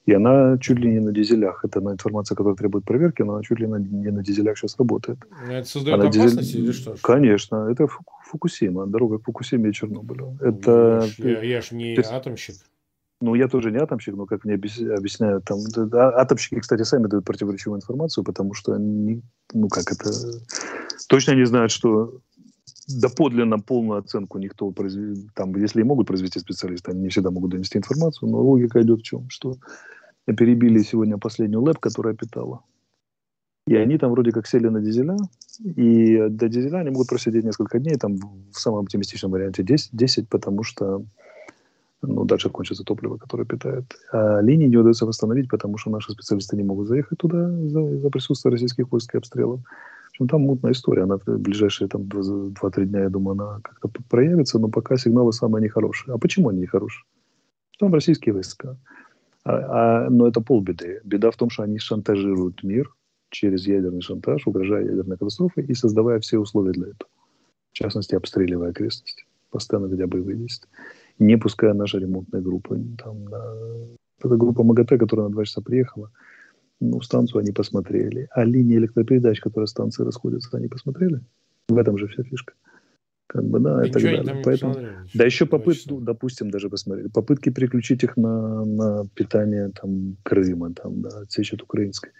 [SPEAKER 3] И она чуть ли не на дизелях. Это на информация, которая требует проверки, но она чуть ли не на дизелях сейчас работает.
[SPEAKER 2] Это создает она опасность дизель... или что?
[SPEAKER 3] Конечно. Это Фукусима, дорога к Фукусиме и Чернобылю. Это...
[SPEAKER 2] Я, я же не атомщик.
[SPEAKER 3] Ну, я тоже не атомщик, но, как мне объясняют, там, атомщики, кстати, сами дают противоречивую информацию, потому что они, ну, как это, точно не знают, что доподлинно полную оценку никто, там, если и могут произвести специалисты, они не всегда могут донести информацию, но логика идет в чем, что перебили сегодня последнюю лэп, которая питала. И они там вроде как сели на дизеля, и до дизеля они могут просидеть несколько дней, там в самом оптимистичном варианте 10, 10 потому что ну, дальше кончится топливо, которое питает. А линии не удается восстановить, потому что наши специалисты не могут заехать туда из-за, из присутствия российских войск и обстрелов. В общем, там мутная история. Она в ближайшие там 2-3 дня, я думаю, она как-то проявится, но пока сигналы самые нехорошие. А почему они нехорошие? Там российские войска. А, а, но это полбеды. Беда в том, что они шантажируют мир через ядерный шантаж, угрожая ядерной катастрофой и создавая все условия для этого. В частности, обстреливая окрестности, постоянно ведя боевые действия не пуская наши ремонтные группы. Там, на... Эта группа МАГАТЭ, которая на два часа приехала, ну, станцию они посмотрели. А линии электропередач, которые станции расходятся, они посмотрели. В этом же вся фишка. Как бы, да, и так далее. Поэтому, да, еще попытки, ну, допустим, даже посмотрели, попытки переключить их на, на питание там, Крыма, там, да, отсечь от украинской.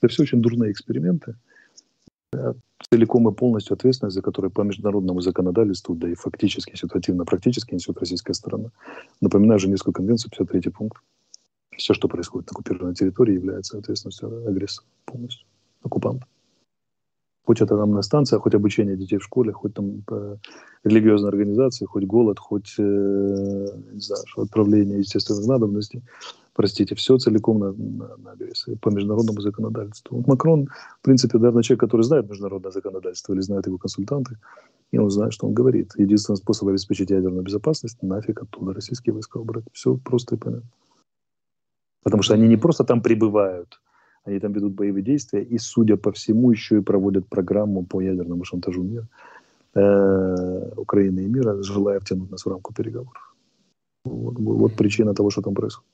[SPEAKER 3] Это все очень дурные эксперименты целиком и полностью ответственность за которую по международному законодательству, да и фактически, ситуативно-практически несет российская сторона. Напоминаю Женевскую конвенцию, 53 пункт. Все, что происходит на оккупированной территории, является ответственностью агрессора полностью, оккупанта. Хоть на станция, хоть обучение детей в школе, хоть там э, религиозные организации, хоть голод, хоть э, не знаю, отправление естественных надобностей простите, все целиком на, на, на агрессии по международному законодательству. Вот Макрон, в принципе, наверное, человек, который знает международное законодательство или знает его консультанты, и он знает, что он говорит. Единственный способ обеспечить ядерную безопасность – нафиг оттуда российские войска убрать. Все просто и понятно. Потому что они не просто там прибывают, они там ведут боевые действия и, судя по всему, еще и проводят программу по ядерному шантажу мира, э, Украины и мира, желая втянуть нас в рамку переговоров. Вот, вот причина того, что там происходит.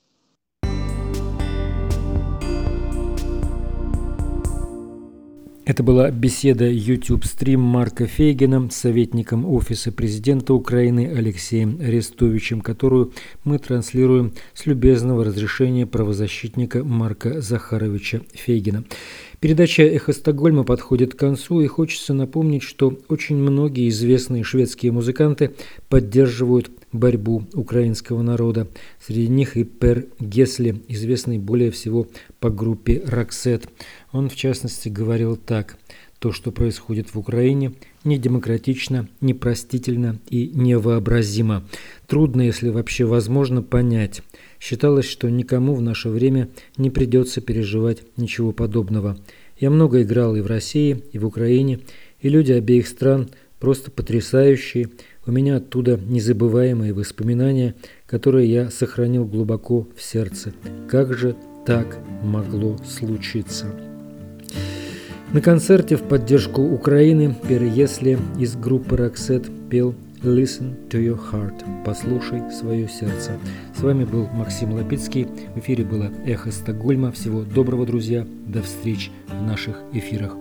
[SPEAKER 1] Это была беседа YouTube-стрим Марка Фейгина с советником Офиса президента Украины Алексеем Арестовичем, которую мы транслируем с любезного разрешения правозащитника Марка Захаровича Фейгина. Передача «Эхо Стокгольма» подходит к концу, и хочется напомнить, что очень многие известные шведские музыканты поддерживают борьбу украинского народа. Среди них и Пер Гесли, известный более всего по группе «Роксет». Он, в частности, говорил так. То, что происходит в Украине, не демократично, непростительно и невообразимо. Трудно, если вообще возможно, понять. Считалось, что никому в наше время не придется переживать ничего подобного. Я много играл и в России, и в Украине, и люди обеих стран просто потрясающие. У меня оттуда незабываемые воспоминания, которые я сохранил глубоко в сердце. Как же так могло случиться? На концерте в поддержку Украины Переесли из группы «Роксет» пел Listen to your heart. Послушай свое сердце. С вами был Максим Лапицкий. В эфире было «Эхо Стокгольма». Всего доброго, друзья. До встреч в наших эфирах.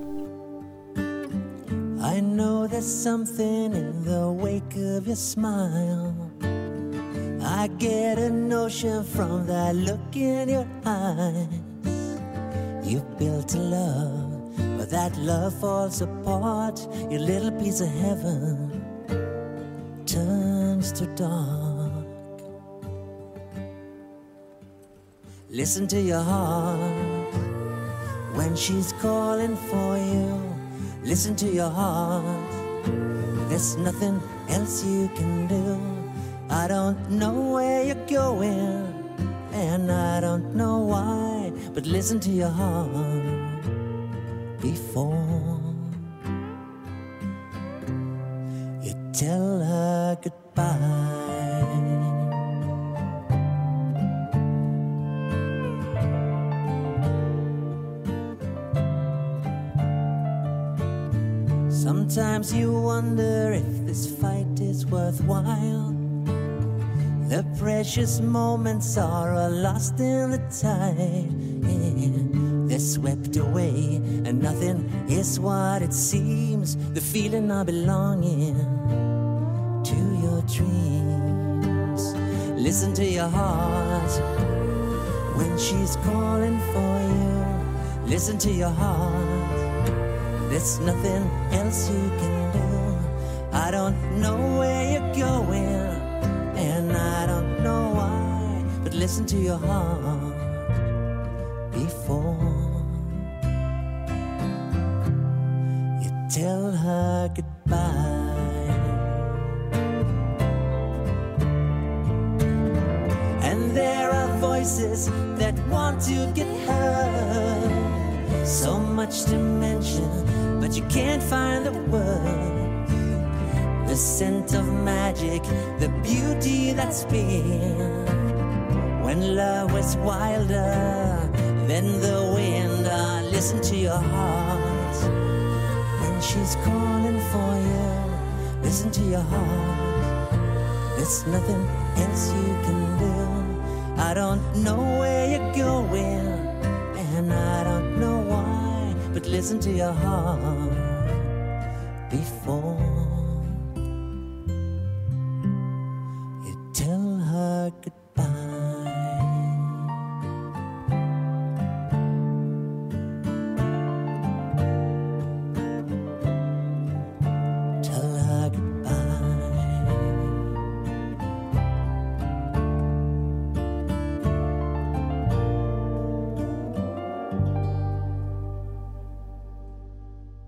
[SPEAKER 1] I get a notion from that look in your eyes. You've built a love, but that love falls apart. Your little piece of heaven turns to dark. Listen to your heart when she's calling for you. Listen to your heart. There's nothing else you can do. I don't know where you're going, and I don't know why, but listen to your heart before. You tell her goodbye. Sometimes you wonder if this fight is worthwhile. The precious moments are lost in the tide. They're swept away, and nothing is what it seems. The feeling of belonging to your dreams. Listen to your heart when she's calling for you. Listen to your heart. There's nothing else you can do. I don't know where you're going, and I don't know why. But listen to your heart tell her goodbye.
[SPEAKER 4] And there are voices that want to get heard. So much to mention, but you can't find the words. The scent of magic, the beauty that's been. When love was wilder than the wind, I listen to your heart. She's calling for you, listen to your heart. There's nothing else you can do. I don't know where you're going, and I don't know why, but listen to your heart before.